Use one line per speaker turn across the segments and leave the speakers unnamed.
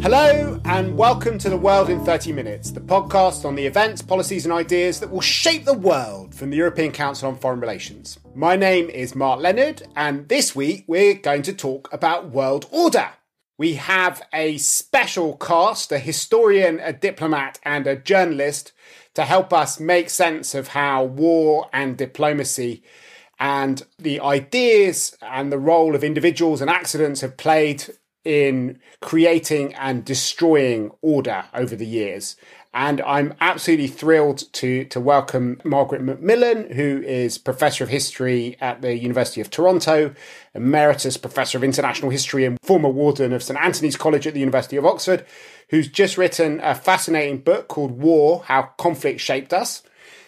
Hello, and welcome to The World in 30 Minutes, the podcast on the events, policies, and ideas that will shape the world from the European Council on Foreign Relations. My name is Mark Leonard, and this week we're going to talk about world order. We have a special cast, a historian, a diplomat, and a journalist to help us make sense of how war and diplomacy and the ideas and the role of individuals and accidents have played in creating and destroying order over the years. And I'm absolutely thrilled to, to welcome Margaret Macmillan, who is Professor of History at the University of Toronto, Emeritus Professor of International History and former Warden of St Antony's College at the University of Oxford, who's just written a fascinating book called War How Conflict Shaped Us.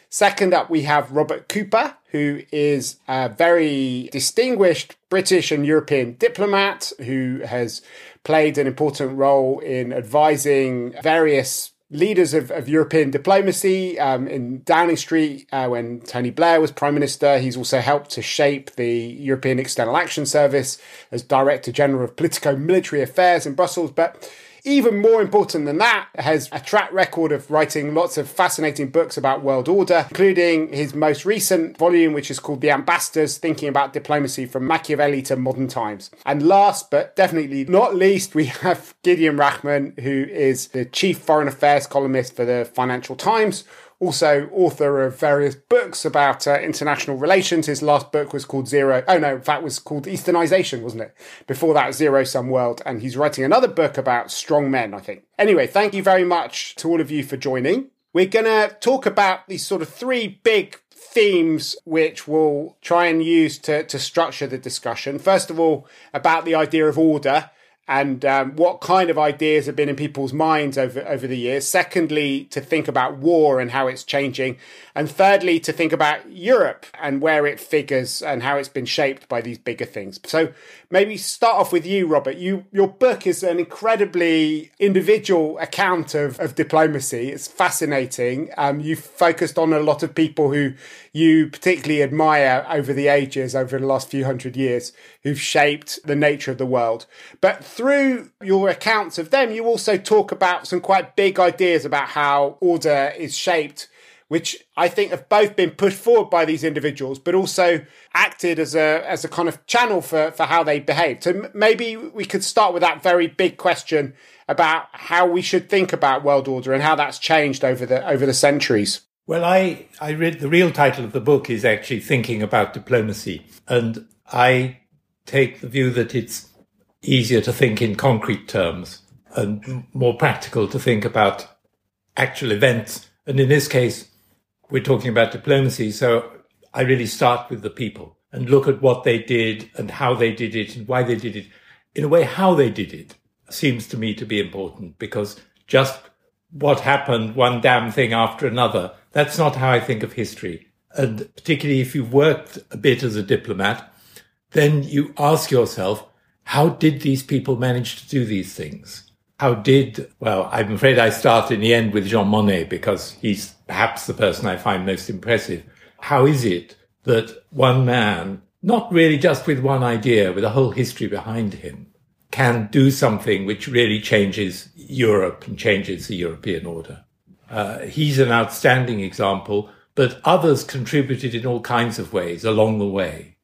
Second up, we have Robert Cooper, who is a very distinguished British and European diplomat who has played an important role in advising various leaders of, of European diplomacy um, in Downing Street uh, when Tony Blair was Prime Minister. He's also helped to shape the European External Action Service as Director General of Politico Military Affairs in Brussels. But even more important than that, has a track record of writing lots of fascinating books about world order, including his most recent volume, which is called The Ambassadors Thinking About Diplomacy from Machiavelli to Modern Times. And last but definitely not least, we have Gideon Rachman, who is the chief foreign affairs columnist for the Financial Times also author of various books about uh, international relations. His last book was called Zero. Oh no, fact, was called Easternization, wasn't it? Before that, Zero Sum World, and he's writing another book about strong men. I think. Anyway, thank you very much to all of you for joining. We're gonna talk about these sort of three big themes which we'll try and use to, to structure the discussion. First of all, about the idea of order and um, what kind of ideas have been in people's minds over, over the years. Secondly, to think about war and how it's changing. And thirdly, to think about Europe and where it figures and how it's been shaped by these bigger things. So maybe start off with you, Robert. You, your book is an incredibly individual account of, of diplomacy. It's fascinating. Um, you've focused on a lot of people who you particularly admire over the ages, over the last few hundred years, who've shaped the nature of the world. But through your accounts of them, you also talk about some quite big ideas about how order is shaped which I think have both been pushed forward by these individuals, but also acted as a as a kind of channel for for how they behave. So maybe we could start with that very big question about how we should think about world order and how that's changed over the over the centuries.
Well, I, I read the real title of the book is actually Thinking About Diplomacy. And I take the view that it's easier to think in concrete terms and more practical to think about actual events. And in this case, we're talking about diplomacy. So I really start with the people and look at what they did and how they did it and why they did it. In a way, how they did it seems to me to be important because just what happened, one damn thing after another, that's not how I think of history. And particularly if you've worked a bit as a diplomat, then you ask yourself, how did these people manage to do these things? How did, well, I'm afraid I start in the end with Jean Monnet because he's perhaps the person I find most impressive. How is it that one man, not really just with one idea, with a whole history behind him, can do something which really changes Europe and changes the European order? Uh, he's an outstanding example, but others contributed in all kinds of ways along the way.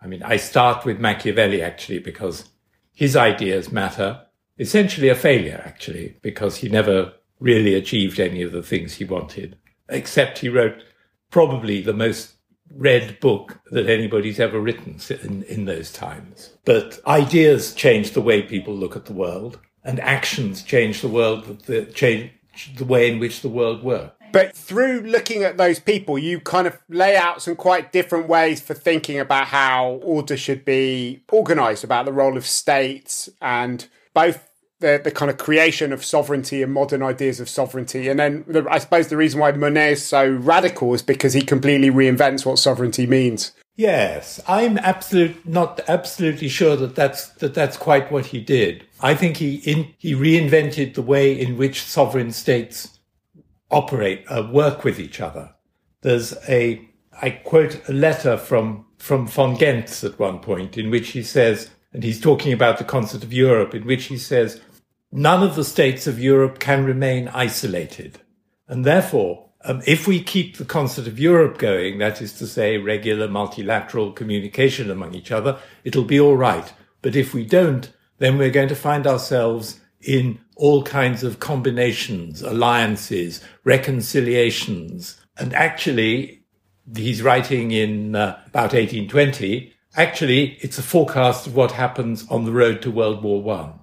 I mean, I start with Machiavelli actually because his ideas matter. Essentially a failure actually, because he never really achieved any of the things he wanted, except he wrote probably the most read book that anybody's ever written in, in those times. But ideas change the way people look at the world and actions change the world, the, change the way in which the world works.
But through looking at those people, you kind of lay out some quite different ways for thinking about how order should be organized, about the role of states and both the, the kind of creation of sovereignty and modern ideas of sovereignty. And then the, I suppose the reason why Monnet is so radical is because he completely reinvents what sovereignty means.
Yes, I'm absolute, not absolutely sure that that's, that that's quite what he did. I think he, in, he reinvented the way in which sovereign states operate, uh, work with each other. There's a, I quote a letter from, from von Gentz at one point in which he says, and he's talking about the Concert of Europe, in which he says, none of the states of Europe can remain isolated. And therefore, um, if we keep the concert of Europe going, that is to say, regular multilateral communication among each other, it'll be all right. But if we don't, then we're going to find ourselves in all kinds of combinations, alliances, reconciliations. And actually, he's writing in uh, about 1820. Actually, it's a forecast of what happens on the road to World War One.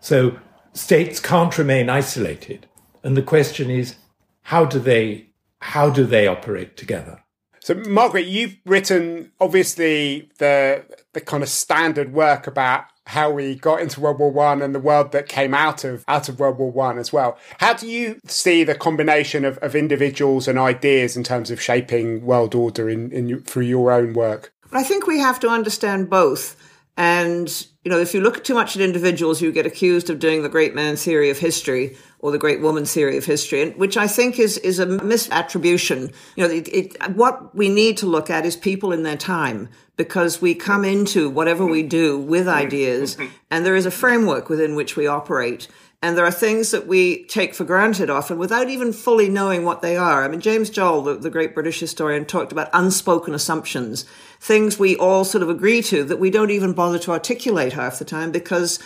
So states can't remain isolated. And the question is, how do they, how do they operate together?
So, Margaret, you've written obviously the the kind of standard work about how we got into World War One and the world that came out of out of World War One as well. How do you see the combination of, of individuals and ideas in terms of shaping world order in, in through your own work?
I think we have to understand both. And, you know, if you look too much at individuals, you get accused of doing the great man theory of history or the great woman theory of history, which I think is, is a misattribution. You know, it, it, what we need to look at is people in their time because we come into whatever we do with ideas and there is a framework within which we operate. And there are things that we take for granted often without even fully knowing what they are. I mean, James Joll, the, the, great British historian, talked about unspoken assumptions, things we all sort of agree to that we don't even bother to articulate half the time because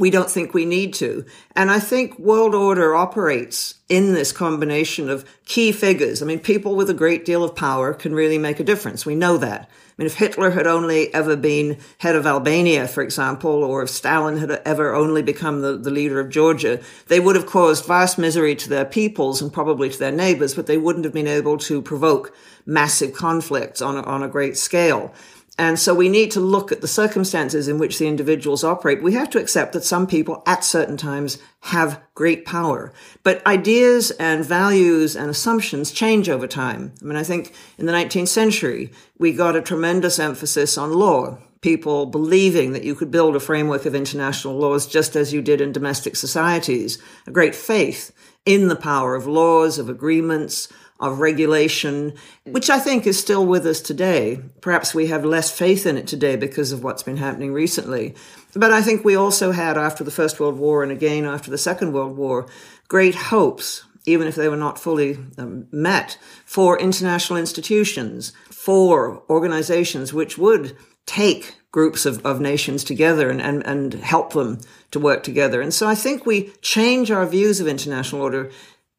we don't think we need to. And I think world order operates in this combination of key figures. I mean, people with a great deal of power can really make a difference. We know that. I mean, if Hitler had only ever been head of Albania, for example, or if Stalin had ever only become the, the leader of Georgia, they would have caused vast misery to their peoples and probably to their neighbors, but they wouldn't have been able to provoke massive conflicts on a, on a great scale. And so we need to look at the circumstances in which the individuals operate. We have to accept that some people at certain times have great power. But ideas and values and assumptions change over time. I mean, I think in the 19th century, we got a tremendous emphasis on law. People believing that you could build a framework of international laws just as you did in domestic societies. A great faith in the power of laws, of agreements, of regulation, which I think is still with us today. Perhaps we have less faith in it today because of what's been happening recently. But I think we also had, after the First World War and again after the Second World War, great hopes, even if they were not fully um, met, for international institutions, for organizations which would take groups of, of nations together and, and, and help them to work together. And so I think we change our views of international order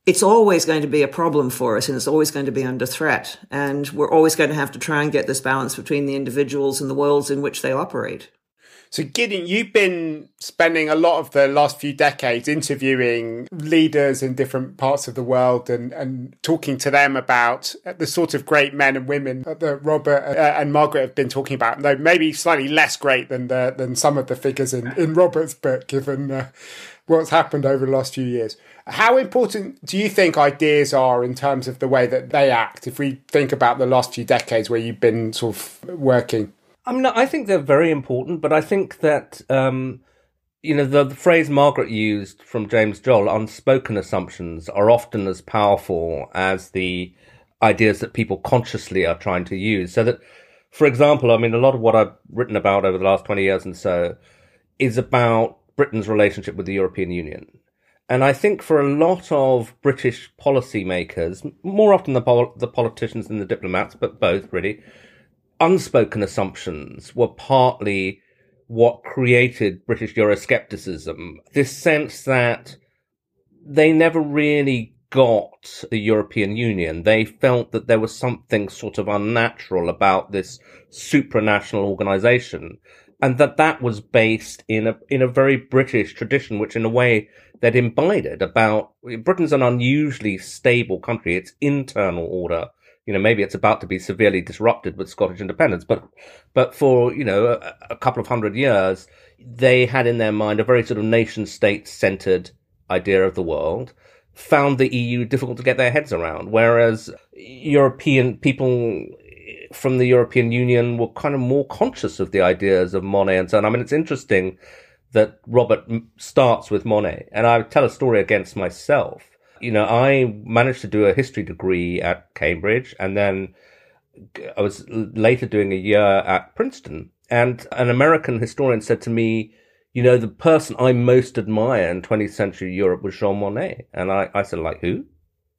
it's always going to be a problem for us and it's always going to be under threat. And we're always going to have to try and get this balance between the individuals and the worlds in which they operate.
So, Gideon, you've been spending a lot of the last few decades interviewing leaders in different parts of the world and, and talking to them about the sort of great men and women that Robert uh, and Margaret have been talking about, though maybe slightly less great than the, than some of the figures in, in Robert's book, given uh, what's happened over the last few years. How important do you think ideas are in terms of the way that they act? If we think about the last few decades where you've been sort of working,
I mean, I think they're very important, but I think that um, you know the, the, phrase Margaret used from James Joll, unspoken assumptions, are often as powerful as the ideas that people consciously are trying to use. So that, for example, I mean, a lot of what I've written about over the last twenty years and so is about Britain's relationship with the European Union and I think for a lot of British policymakers, more often the, pol- the politicians than the diplomats, but both really, unspoken assumptions were partly what created British Euroscepticism. This sense that they never really got the European Union. They felt that there was something sort of unnatural about this supranational organization and that that was based in a, in a very British tradition, which in a way that imbibed about Britain's an unusually stable country. Its internal order, you know, maybe it's about to be severely disrupted with Scottish independence, but but for you know a, a couple of hundred years, they had in their mind a very sort of nation state centered idea of the world. Found the EU difficult to get their heads around, whereas European people from the European Union were kind of more conscious of the ideas of Monnet and so on. I mean, it's interesting that Robert starts with Monnet. And I tell a story against myself. You know, I managed to do a history degree at Cambridge and then I was later doing a year at Princeton. And an American historian said to me, you know, the person I most admire in 20th century Europe was Jean Monnet. And I, I said, like, who?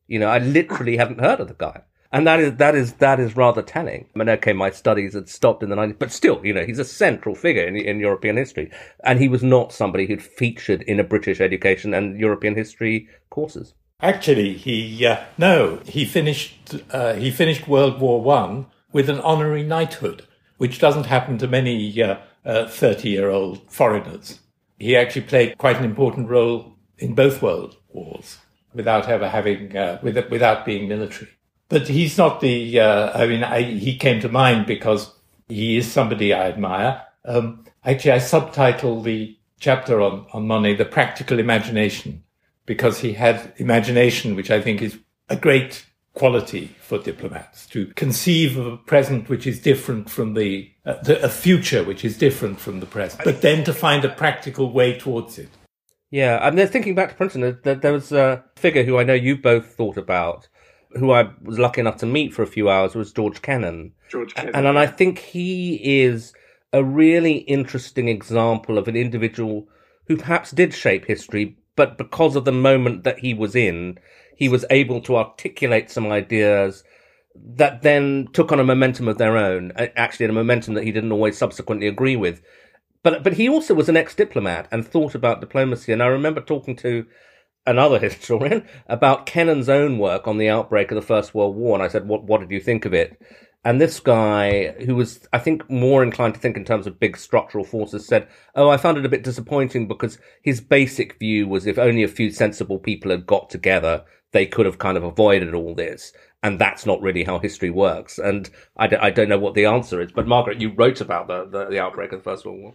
You know, I literally hadn't heard of the guy. And that is, that is, that is rather telling. I mean, okay, my studies had stopped in the 90s, but still, you know, he's a central figure in, in European history. And he was not somebody who'd featured in a British education and European history courses.
Actually, he, uh, no, he finished, uh, he finished World War One with an honorary knighthood, which doesn't happen to many, uh, 30 year old foreigners. He actually played quite an important role in both world wars without ever having, uh, with, without being military. But he's not the, uh, I mean, I, he came to mind because he is somebody I admire. Um, actually, I subtitle the chapter on, on Monnet, The Practical Imagination, because he had imagination, which I think is a great quality for diplomats to conceive of a present which is different from the, uh, the, a future which is different from the present, but then to find a practical way towards it.
Yeah, and then thinking back to Princeton, there, there was a figure who I know you both thought about, who I was lucky enough to meet for a few hours, was George Kennan.
George Kennan.
And, and I think he is a really interesting example of an individual who perhaps did shape history, but because of the moment that he was in, he was able to articulate some ideas that then took on a momentum of their own, actually, a momentum that he didn't always subsequently agree with. But, but he also was an ex-diplomat and thought about diplomacy. And I remember talking to another historian about Kennan's own work on the outbreak of the First World War. And I said, what, what did you think of it? And this guy, who was, I think, more inclined to think in terms of big structural forces, said, Oh, I found it a bit disappointing because his basic view was if only a few sensible people had got together, they could have kind of avoided all this. And that's not really how history works. And I d- I don't know what the answer is. But Margaret, you wrote about the, the, the outbreak of the First World War.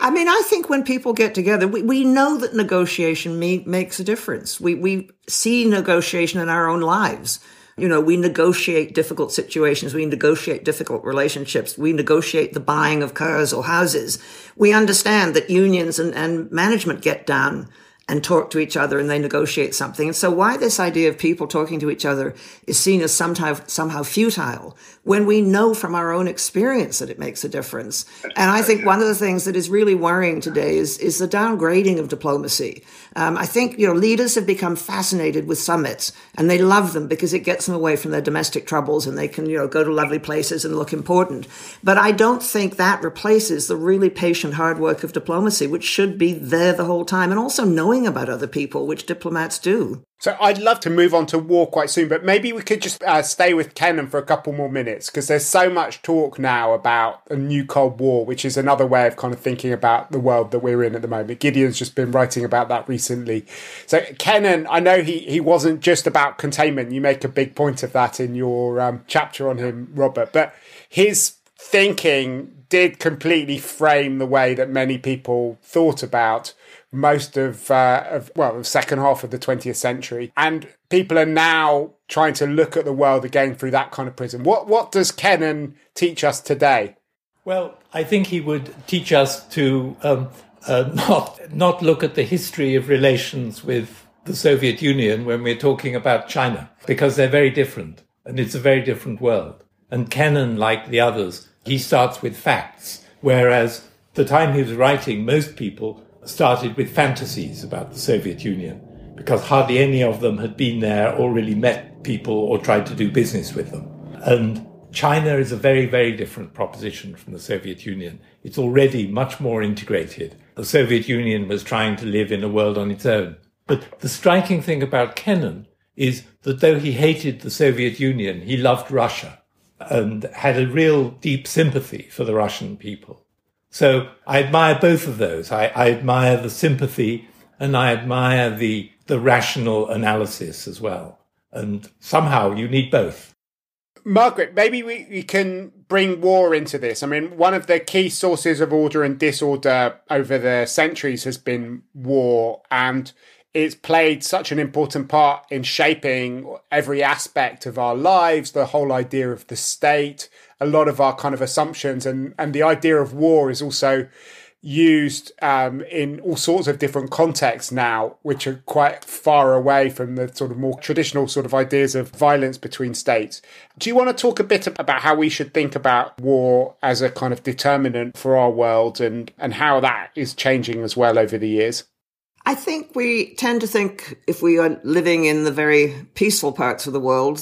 I mean, I think when people get together, we, we know that negotiation me- makes a difference. We, we see negotiation in our own lives. You know, we negotiate difficult situations. We negotiate difficult relationships. We negotiate the buying of cars or houses. We understand that unions and, and management get down and talk to each other and they negotiate something. And so why this idea of people talking to each other is seen as somehow, somehow futile when we know from our own experience that it makes a difference. And I think one of the things that is really worrying today is, is the downgrading of diplomacy. Um, I think, you know, leaders have become fascinated with summits and they love them because it gets them away from their domestic troubles and they can, you know, go to lovely places and look important. But I don't think that replaces the really patient hard work of diplomacy, which should be there the whole time and also knowing about other people, which diplomats do.
So I'd love to move on to war quite soon, but maybe we could just uh, stay with Kennan for a couple more minutes because there's so much talk now about a new Cold War, which is another way of kind of thinking about the world that we're in at the moment. Gideon's just been writing about that recently. So Kennan, I know he he wasn't just about containment. You make a big point of that in your um, chapter on him, Robert, but his thinking did completely frame the way that many people thought about most of, uh, of well, the second half of the 20th century. And people are now trying to look at the world again through that kind of prism. What, what does Kennan teach us today?
Well, I think he would teach us to um, uh, not, not look at the history of relations with the Soviet Union when we're talking about China, because they're very different and it's a very different world. And Kennan, like the others, he starts with facts, whereas the time he was writing, most people started with fantasies about the Soviet Union because hardly any of them had been there or really met people or tried to do business with them. And China is a very, very different proposition from the Soviet Union. It's already much more integrated. The Soviet Union was trying to live in a world on its own. But the striking thing about Kennan is that though he hated the Soviet Union, he loved Russia and had a real deep sympathy for the Russian people. So I admire both of those. I, I admire the sympathy and I admire the, the rational analysis as well. And somehow you need both.
Margaret, maybe we, we can bring war into this. I mean, one of the key sources of order and disorder over the centuries has been war, and it's played such an important part in shaping every aspect of our lives, the whole idea of the state, a lot of our kind of assumptions and and the idea of war is also used um, in all sorts of different contexts now, which are quite far away from the sort of more traditional sort of ideas of violence between states. Do you want to talk a bit about how we should think about war as a kind of determinant for our world and, and how that is changing as well over the years?
I think we tend to think if we are living in the very peaceful parts of the world,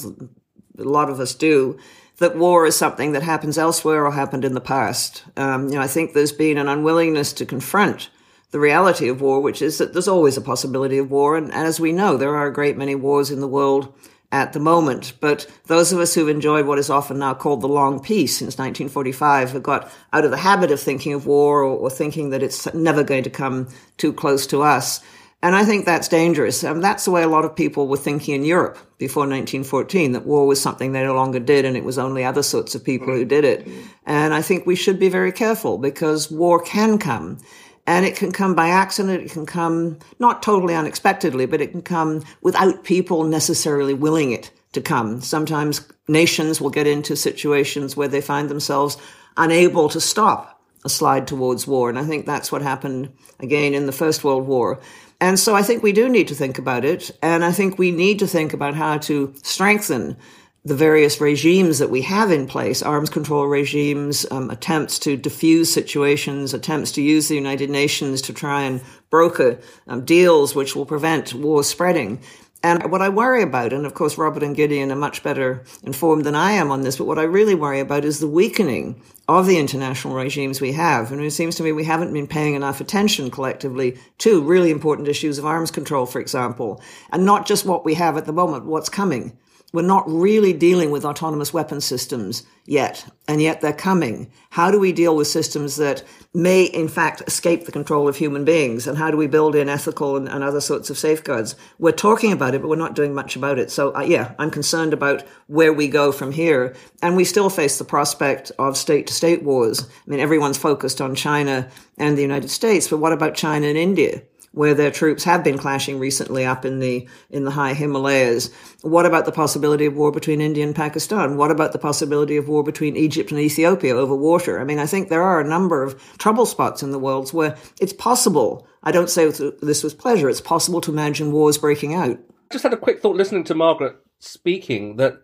a lot of us do, that war is something that happens elsewhere or happened in the past. Um, you know, I think there's been an unwillingness to confront the reality of war, which is that there's always a possibility of war. And as we know, there are a great many wars in the world at the moment. But those of us who've enjoyed what is often now called the long peace since 1945 have got out of the habit of thinking of war or, or thinking that it's never going to come too close to us. And I think that's dangerous. And that's the way a lot of people were thinking in Europe before 1914, that war was something they no longer did and it was only other sorts of people who did it. And I think we should be very careful because war can come. And it can come by accident. It can come not totally unexpectedly, but it can come without people necessarily willing it to come. Sometimes nations will get into situations where they find themselves unable to stop a slide towards war. And I think that's what happened again in the First World War. And so I think we do need to think about it. And I think we need to think about how to strengthen the various regimes that we have in place, arms control regimes, um, attempts to diffuse situations, attempts to use the United Nations to try and broker um, deals which will prevent war spreading. And what I worry about, and of course Robert and Gideon are much better informed than I am on this, but what I really worry about is the weakening of the international regimes we have. And it seems to me we haven't been paying enough attention collectively to really important issues of arms control, for example, and not just what we have at the moment, what's coming. We're not really dealing with autonomous weapon systems yet, and yet they're coming. How do we deal with systems that may, in fact, escape the control of human beings? And how do we build in ethical and, and other sorts of safeguards? We're talking about it, but we're not doing much about it. So, uh, yeah, I'm concerned about where we go from here. And we still face the prospect of state to state wars. I mean, everyone's focused on China and the United States, but what about China and India? Where their troops have been clashing recently up in the in the high Himalayas. What about the possibility of war between India and Pakistan? What about the possibility of war between Egypt and Ethiopia over water? I mean, I think there are a number of trouble spots in the world where it's possible. I don't say this with pleasure. It's possible to imagine wars breaking out.
I Just had a quick thought listening to Margaret speaking that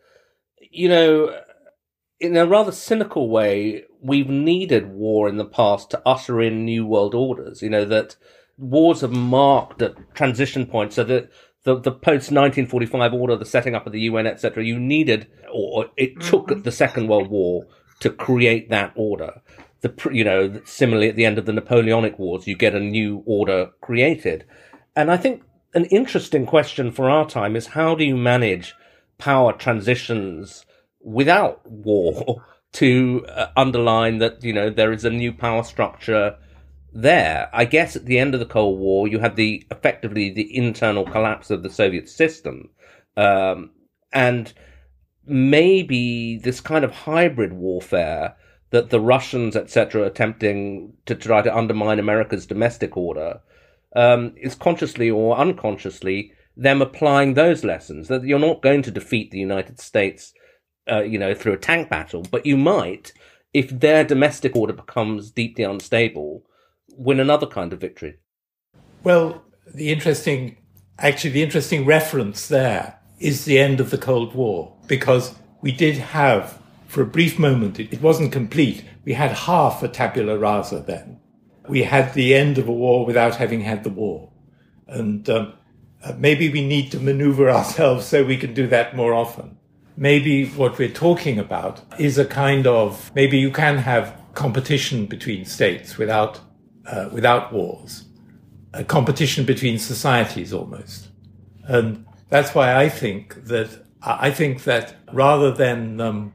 you know in a rather cynical way, we've needed war in the past to usher in new world orders. You know, that wars have marked a transition point so that the, the post 1945 order, the setting up of the UN, etc., you needed, or it took mm-hmm. the Second World War to create that order. The, you know, similarly at the end of the Napoleonic Wars, you get a new order created. And I think an interesting question for our time is how do you manage power transitions without war to uh, underline that, you know, there is a new power structure there, I guess at the end of the Cold War, you had the effectively the internal collapse of the Soviet system, um, and maybe this kind of hybrid warfare that the Russians, etc., attempting to try to undermine America's domestic order, um, is consciously or unconsciously them applying those lessons. That you're not going to defeat the United States, uh, you know, through a tank battle, but you might if their domestic order becomes deeply unstable win another kind of victory.
Well, the interesting, actually, the interesting reference there is the end of the Cold War, because we did have, for a brief moment, it, it wasn't complete. We had half a tabula rasa then. We had the end of a war without having had the war. And um, uh, maybe we need to maneuver ourselves so we can do that more often. Maybe what we're talking about is a kind of, maybe you can have competition between states without uh, without wars, a competition between societies almost. And that's why I think that I think that rather than um,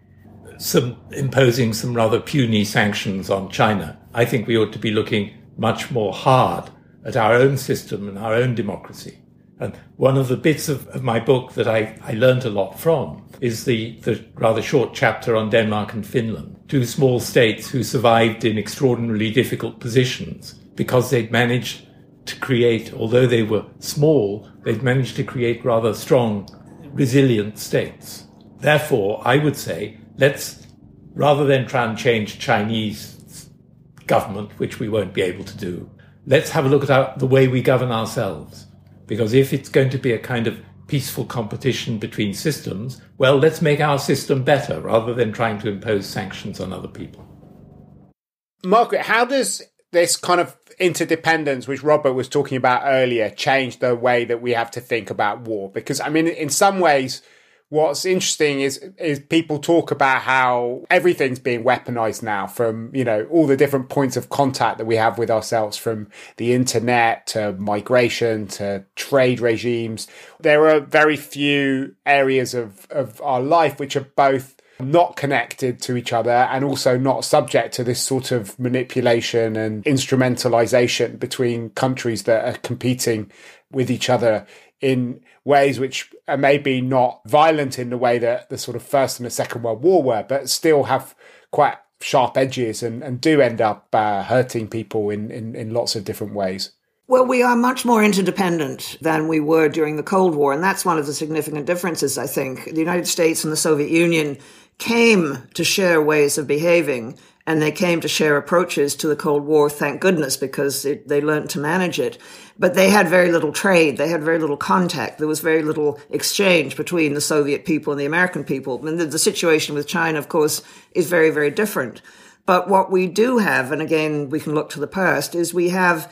some imposing some rather puny sanctions on China, I think we ought to be looking much more hard at our own system and our own democracy. And one of the bits of, of my book that I, I learned a lot from is the, the rather short chapter on Denmark and Finland, two small states who survived in extraordinarily difficult positions because they'd managed to create, although they were small, they'd managed to create rather strong, resilient states. Therefore, I would say, let's, rather than try and change Chinese government, which we won't be able to do. Let's have a look at our, the way we govern ourselves. Because if it's going to be a kind of peaceful competition between systems, well, let's make our system better rather than trying to impose sanctions on other people.
Margaret, how does this kind of interdependence, which Robert was talking about earlier, change the way that we have to think about war? Because, I mean, in some ways, what's interesting is is people talk about how everything's being weaponized now from you know all the different points of contact that we have with ourselves from the internet to migration to trade regimes. There are very few areas of of our life which are both not connected to each other and also not subject to this sort of manipulation and instrumentalization between countries that are competing with each other in ways which are maybe not violent in the way that the sort of First and the Second World War were, but still have quite sharp edges and, and do end up uh, hurting people in, in, in lots of different ways.
Well, we are much more interdependent than we were during the Cold War, and that's one of the significant differences, I think. The United States and the Soviet Union came to share ways of behaving and they came to share approaches to the Cold War, thank goodness, because it, they learned to manage it. But they had very little trade. They had very little contact. There was very little exchange between the Soviet people and the American people. And the, the situation with China, of course, is very, very different. But what we do have, and again, we can look to the past, is we have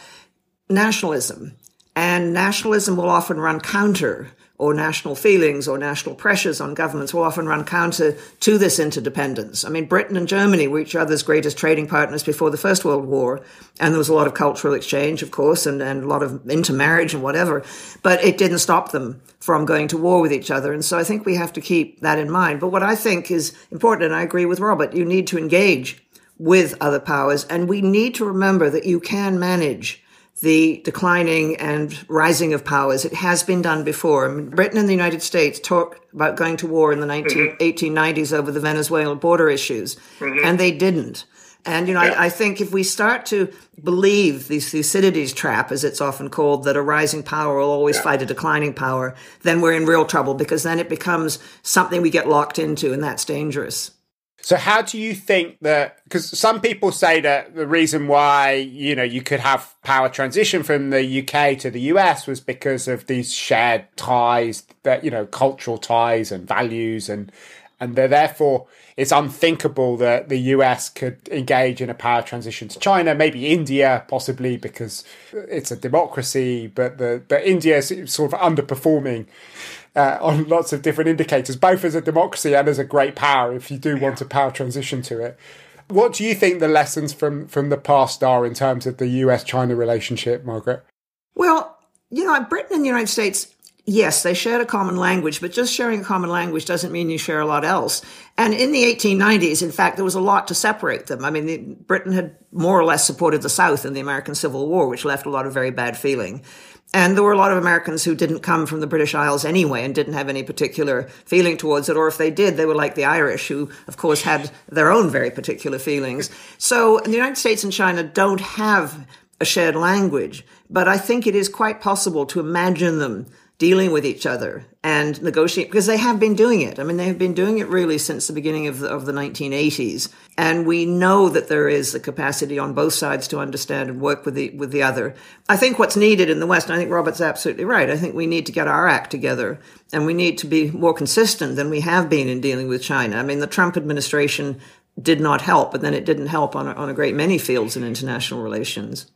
nationalism. And nationalism will often run counter or national feelings or national pressures on governments will often run counter to this interdependence. I mean, Britain and Germany were each other's greatest trading partners before the First World War, and there was a lot of cultural exchange, of course, and, and a lot of intermarriage and whatever, but it didn't stop them from going to war with each other. And so I think we have to keep that in mind. But what I think is important, and I agree with Robert, you need to engage with other powers, and we need to remember that you can manage the declining and rising of powers. It has been done before. I mean, Britain and the United States talked about going to war in the 19, mm-hmm. 1890s over the Venezuelan border issues, mm-hmm. and they didn't. And, you know, yeah. I, I, think if we start to believe the Thucydides trap, as it's often called, that a rising power will always yeah. fight a declining power, then we're in real trouble because then it becomes something we get locked into, and that's dangerous.
So how do you think that because some people say that the reason why you know you could have power transition from the UK to the US was because of these shared ties that you know cultural ties and values and and they're therefore it's unthinkable that the US could engage in a power transition to China, maybe India possibly because it's a democracy, but the but India is sort of underperforming uh, on lots of different indicators, both as a democracy and as a great power, if you do want a power transition to it. What do you think the lessons from, from the past are in terms of the US China relationship, Margaret?
Well, you know, Britain and the United States, yes, they shared a common language, but just sharing a common language doesn't mean you share a lot else. And in the 1890s, in fact, there was a lot to separate them. I mean, the, Britain had more or less supported the South in the American Civil War, which left a lot of very bad feeling. And there were a lot of Americans who didn't come from the British Isles anyway and didn't have any particular feeling towards it. Or if they did, they were like the Irish, who, of course, had their own very particular feelings. So the United States and China don't have a shared language, but I think it is quite possible to imagine them dealing with each other and negotiating because they have been doing it. I mean, they have been doing it really since the beginning of the, of the 1980s. And we know that there is a capacity on both sides to understand and work with the, with the other. I think what's needed in the West, and I think Robert's absolutely right. I think we need to get our act together and we need to be more consistent than we have been in dealing with China. I mean, the Trump administration did not help, but then it didn't help on a, on a great many fields in international relations.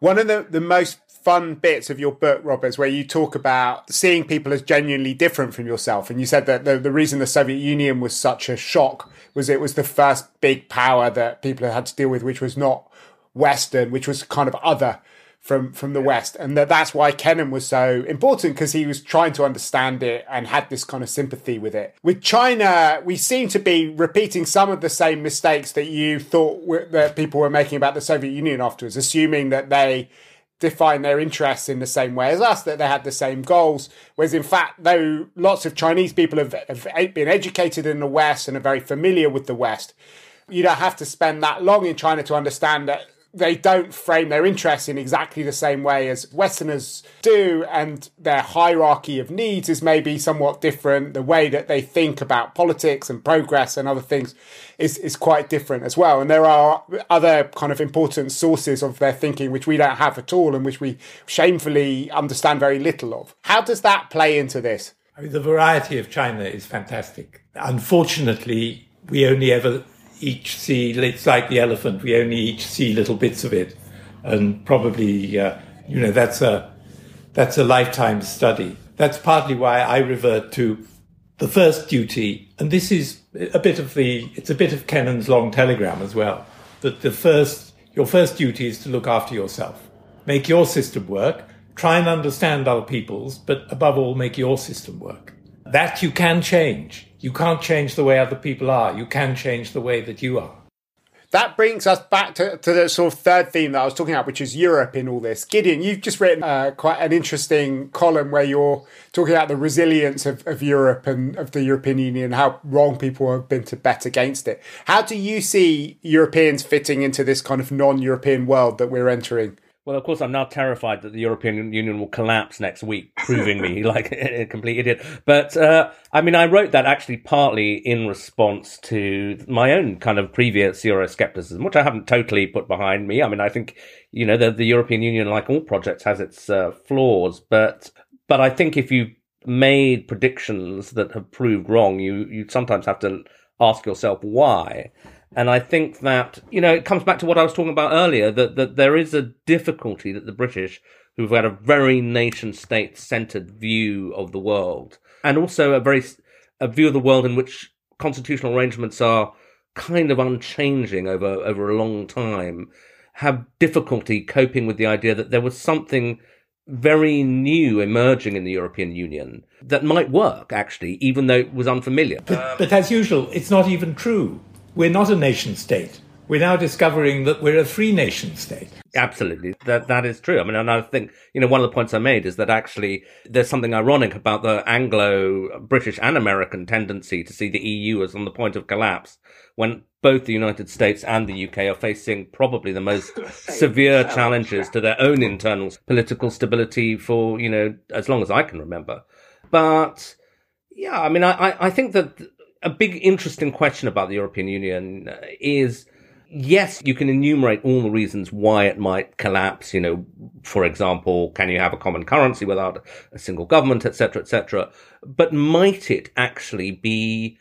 One of the, the most fun bits of your book, Robert, where you talk about seeing people as genuinely different from yourself. And you said that the, the reason the Soviet Union was such a shock was it was the first big power that people had to deal with, which was not Western, which was kind of other from from the West, and that that's why Kennan was so important because he was trying to understand it and had this kind of sympathy with it. With China, we seem to be repeating some of the same mistakes that you thought that people were making about the Soviet Union afterwards, assuming that they define their interests in the same way as us, that they had the same goals. Whereas in fact, though lots of Chinese people have, have been educated in the West and are very familiar with the West, you don't have to spend that long in China to understand that they don't frame their interests in exactly the same way as Westerners do, and their hierarchy of needs is maybe somewhat different. The way that they think about politics and progress and other things is, is quite different as well. And there are other kind of important sources of their thinking which we don't have at all and which we shamefully understand very little of. How does that play into this?
I mean, the variety of China is fantastic. Unfortunately, we only ever each see, it's like the elephant, we only each see little bits of it. And probably, uh, you know, that's a, that's a lifetime study. That's partly why I revert to the first duty. And this is a bit of the, it's a bit of Kennan's long telegram as well. That the first, your first duty is to look after yourself. Make your system work. Try and understand other people's, but above all, make your system work. That you can change you can't change the way other people are. You can change the way that you are.
That brings us back to, to the sort of third theme that I was talking about, which is Europe in all this. Gideon, you've just written uh, quite an interesting column where you're talking about the resilience of, of Europe and of the European Union, how wrong people have been to bet against it. How do you see Europeans fitting into this kind of non European world that we're entering?
Well, of course, I'm now terrified that the European Union will collapse next week, proving me like a complete idiot. But uh, I mean, I wrote that actually partly in response to my own kind of previous Euroscepticism, which I haven't totally put behind me. I mean, I think you know the, the European Union, like all projects, has its uh, flaws, but but I think if you made predictions that have proved wrong, you you sometimes have to ask yourself why. And I think that, you know, it comes back to what I was talking about earlier, that, that there is a difficulty that the British, who've had a very nation state centered view of the world, and also a very, a view of the world in which constitutional arrangements are kind of unchanging over, over a long time, have difficulty coping with the idea that there was something very new emerging in the European Union that might work, actually, even though it was unfamiliar.
But, but as usual, it's not even true we're not a nation state. We're now discovering that we're a free nation state.
Absolutely. That that is true. I mean, and I think, you know, one of the points I made is that actually there's something ironic about the Anglo British and American tendency to see the EU as on the point of collapse when both the United States and the UK are facing probably the most severe challenges to their own internal political stability for, you know, as long as I can remember. But yeah, I mean, I, I think that a big interesting question about the European Union uh, is yes, you can enumerate all the reasons why it might collapse. You know, for example, can you have a common currency without a single government, etc., etc. But might it actually be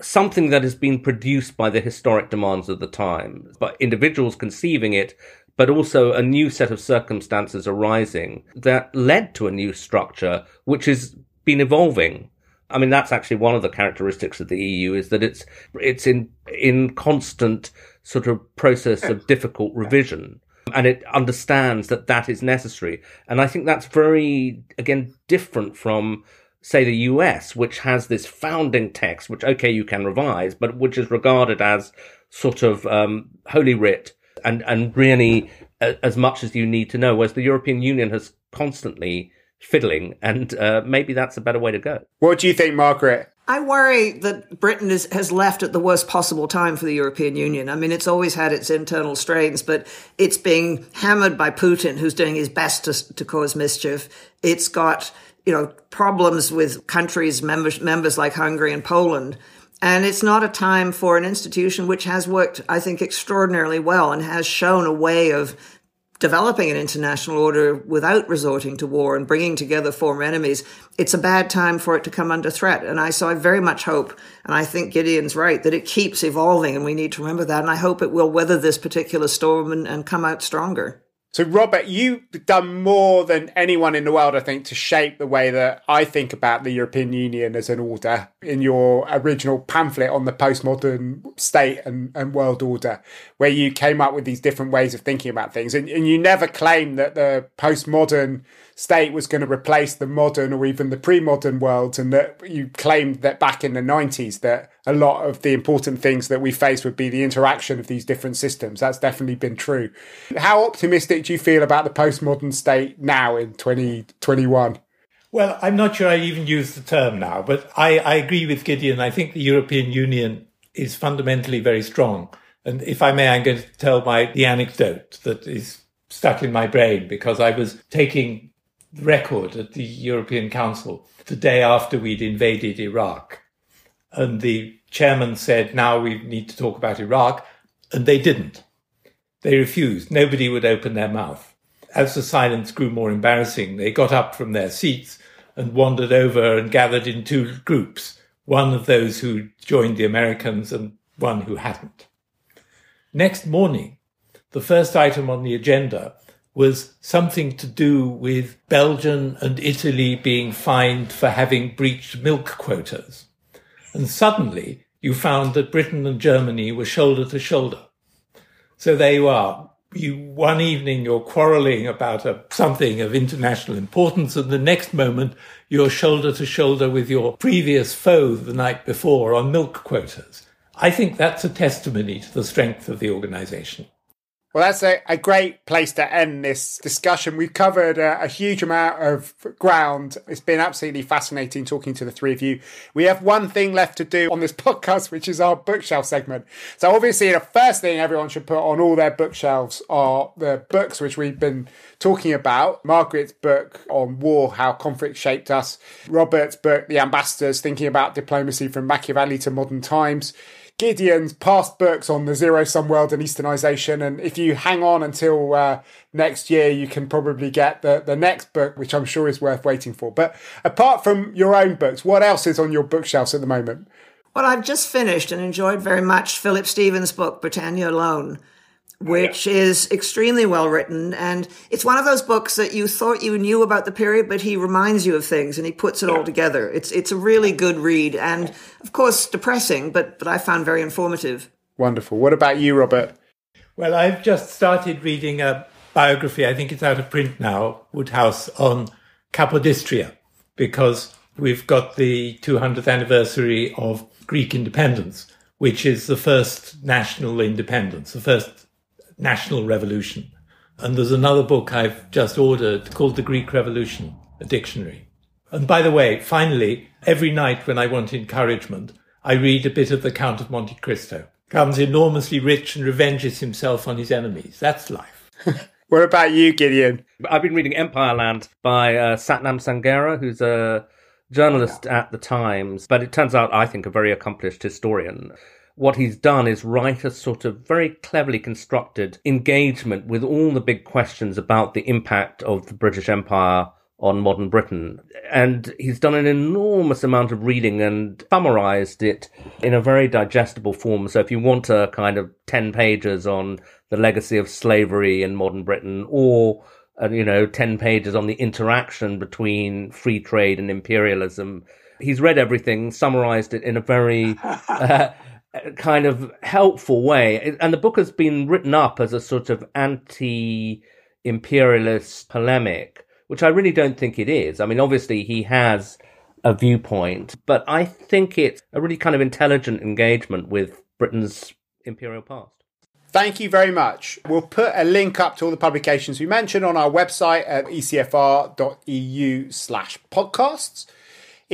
something that has been produced by the historic demands of the time, by individuals conceiving it, but also a new set of circumstances arising that led to a new structure, which has been evolving I mean, that's actually one of the characteristics of the EU is that it's it's in in constant sort of process of difficult revision, and it understands that that is necessary. And I think that's very again different from say the US, which has this founding text, which okay you can revise, but which is regarded as sort of um, holy writ and and really as much as you need to know. Whereas the European Union has constantly fiddling, and uh, maybe that's a better way to go.
What do you think, Margaret?
I worry that Britain is, has left at the worst possible time for the European Union. I mean, it's always had its internal strains, but it's being hammered by Putin, who's doing his best to, to cause mischief. It's got, you know, problems with countries, members, members like Hungary and Poland. And it's not a time for an institution which has worked, I think, extraordinarily well and has shown a way of developing an international order without resorting to war and bringing together former enemies, it's a bad time for it to come under threat. And I, so I very much hope, and I think Gideon's right, that it keeps evolving and we need to remember that. And I hope it will weather this particular storm and, and come out stronger.
So, Robert, you've done more than anyone in the world, I think, to shape the way that I think about the European Union as an order in your original pamphlet on the postmodern state and, and world order, where you came up with these different ways of thinking about things. And, and you never claimed that the postmodern state was going to replace the modern or even the pre-modern world and that you claimed that back in the 90s that a lot of the important things that we face would be the interaction of these different systems. That's definitely been true. How optimistic do you feel about the postmodern state now in 2021
well i'm not sure i even use the term now but i, I agree with gideon. I think the european union is fundamentally very strong. And if I may, I'm going to tell my the anecdote that is stuck in my brain because I was taking record at the European Council the day after we'd invaded Iraq. And the chairman said, now we need to talk about Iraq. And they didn't. They refused. Nobody would open their mouth. As the silence grew more embarrassing, they got up from their seats and wandered over and gathered in two groups, one of those who joined the Americans and one who hadn't. Next morning, the first item on the agenda was something to do with Belgium and Italy being fined for having breached milk quotas. And suddenly you found that Britain and Germany were shoulder to shoulder. So there you are. You, one evening you're quarreling about a, something of international importance, and the next moment you're shoulder to shoulder with your previous foe the night before on milk quotas. I think that's a testimony to the strength of the organization.
Well, that's a, a great place to end this discussion. We've covered a, a, huge amount of ground. It's been absolutely fascinating talking to the three of you. We have one thing left to do on this podcast, which is our bookshelf segment. So, obviously, the first thing everyone should put on all their bookshelves are the books which we've been talking about. Margaret's book on war, how conflict shaped us. Robert's book, The Ambassadors, thinking about diplomacy from Machiavelli to modern times. Gideon's past books on the zero sum world and Easternization. And if you hang on until uh, next year, you can probably get the, the next book, which I'm sure is worth waiting for. But apart from your own books, what else is on your bookshelves at the moment?
Well, I've just finished and enjoyed very much Philip Stephens' book, Britannia Alone Oh, which yeah. is extremely well written. And it's one of those books that you thought you knew about the period, but he reminds you of things and he puts it yeah. all together. It's, it's a really good read and, of course, depressing, but, but I found very informative.
Wonderful. What about you, Robert?
Well, I've just started reading a biography. I think it's out of print now, Woodhouse on Capodistria, because we've got the 200th anniversary of Greek independence, which is the first national independence, the first national revolution. And there's another book I've just ordered called The Greek Revolution, a dictionary. And by the way, finally, every night when I want encouragement, I read a bit of The Count of Monte Cristo. Comes enormously rich and revenges himself on his enemies. That's life.
what about you, Gideon?
I've been reading Empireland by uh, Sathnam Sanghera, who's a journalist at the Times, but it turns out, I think, a very accomplished historian what he's done is write a sort of very cleverly constructed engagement with all the big questions about the impact of the British Empire on modern Britain. And he's done an enormous amount of reading and summarized it in a very digestible form. So if you want a kind of 10 pages on the legacy of slavery in modern Britain or uh, you know 10 pages on the interaction between free trade and imperialism he's read everything summarized it in a very uh, kind of helpful way. And the book has been written up as a sort of anti imperialist polemic, which I really don't think it is. I mean, obviously, he has a viewpoint, but I think it's a really kind of intelligent engagement with Britain's imperial past.
Thank you very much. We'll put a link up to all the publications we mentioned on our website at ecfr.eu slash podcasts.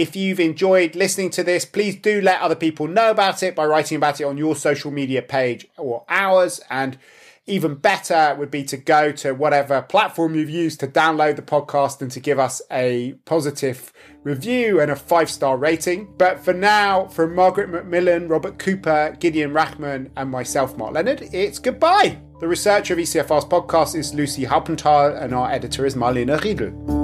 If you've enjoyed listening to this, please do let other people know about it by writing about it on your social media page or ours. And even better would be to go to whatever platform you've used to download the podcast and to give us a positive review and a five star rating. But for now, from Margaret MacMillan, Robert Cooper, Gideon Rachman, and myself, Mark Leonard, it's goodbye. The researcher of ECFR's podcast is Lucy Haupenthal, and our editor is Marlene Riedel.